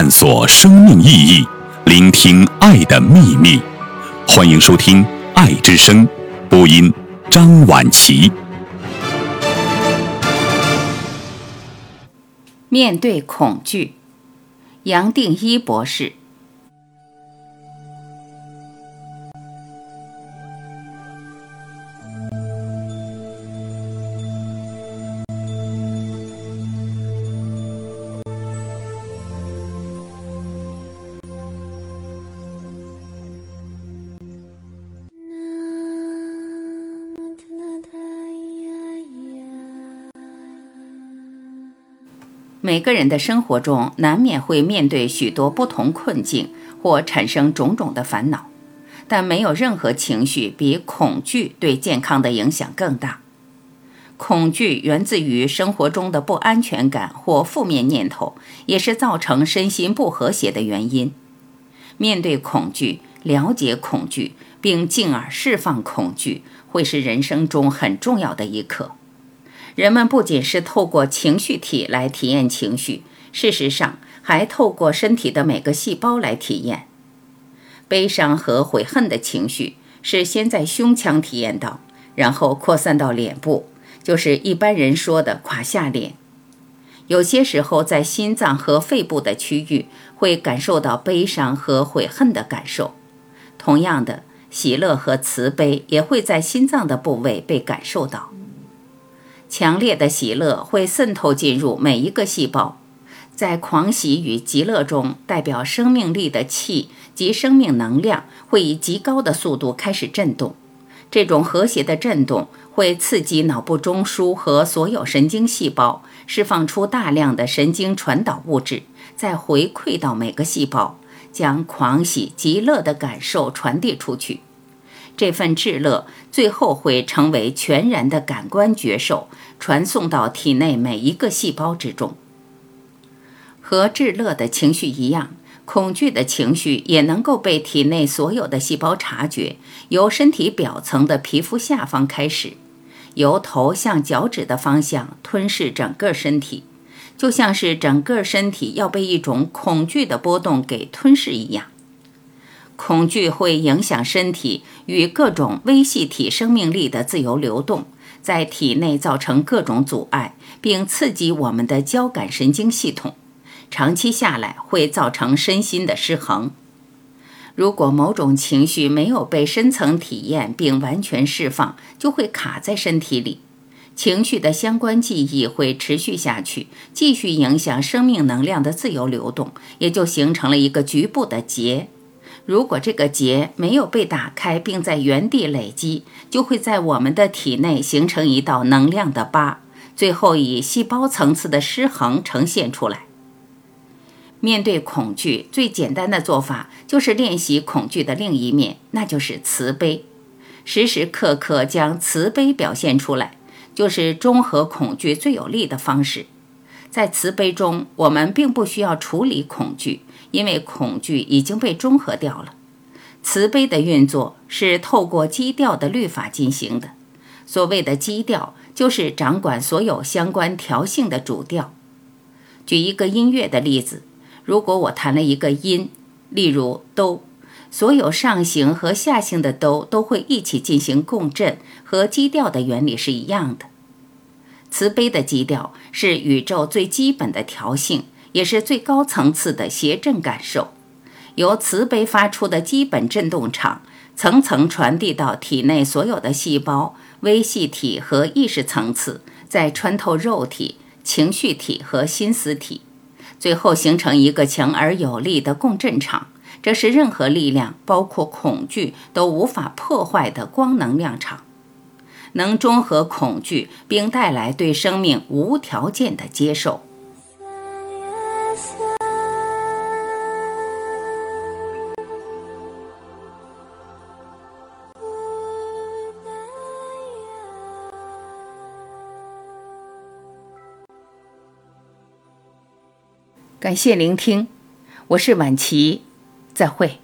探索生命意义，聆听爱的秘密。欢迎收听《爱之声》，播音张婉琪。面对恐惧，杨定一博士。每个人的生活中难免会面对许多不同困境，或产生种种的烦恼，但没有任何情绪比恐惧对健康的影响更大。恐惧源自于生活中的不安全感或负面念头，也是造成身心不和谐的原因。面对恐惧，了解恐惧，并进而释放恐惧，会是人生中很重要的一课。人们不仅是透过情绪体来体验情绪，事实上还透过身体的每个细胞来体验。悲伤和悔恨的情绪是先在胸腔体验到，然后扩散到脸部，就是一般人说的垮下脸。有些时候在心脏和肺部的区域会感受到悲伤和悔恨的感受。同样的，喜乐和慈悲也会在心脏的部位被感受到。强烈的喜乐会渗透进入每一个细胞，在狂喜与极乐中，代表生命力的气及生命能量会以极高的速度开始震动。这种和谐的震动会刺激脑部中枢和所有神经细胞，释放出大量的神经传导物质，再回馈到每个细胞，将狂喜极乐的感受传递出去。这份至乐最后会成为全然的感官觉受，传送到体内每一个细胞之中。和至乐的情绪一样，恐惧的情绪也能够被体内所有的细胞察觉。由身体表层的皮肤下方开始，由头向脚趾的方向吞噬整个身体，就像是整个身体要被一种恐惧的波动给吞噬一样。恐惧会影响身体与各种微细体生命力的自由流动，在体内造成各种阻碍，并刺激我们的交感神经系统。长期下来会造成身心的失衡。如果某种情绪没有被深层体验并完全释放，就会卡在身体里。情绪的相关记忆会持续下去，继续影响生命能量的自由流动，也就形成了一个局部的结。如果这个结没有被打开，并在原地累积，就会在我们的体内形成一道能量的疤，最后以细胞层次的失衡呈现出来。面对恐惧，最简单的做法就是练习恐惧的另一面，那就是慈悲。时时刻刻将慈悲表现出来，就是中和恐惧最有力的方式。在慈悲中，我们并不需要处理恐惧。因为恐惧已经被中和掉了，慈悲的运作是透过基调的律法进行的。所谓的基调，就是掌管所有相关调性的主调。举一个音乐的例子，如果我弹了一个音，例如哆，所有上行和下行的哆都会一起进行共振，和基调的原理是一样的。慈悲的基调是宇宙最基本的调性。也是最高层次的谐振感受，由慈悲发出的基本振动场，层层传递到体内所有的细胞、微细体和意识层次，再穿透肉体、情绪体和心思体，最后形成一个强而有力的共振场。这是任何力量，包括恐惧，都无法破坏的光能量场，能中和恐惧，并带来对生命无条件的接受。感谢聆听，我是晚琪，再会。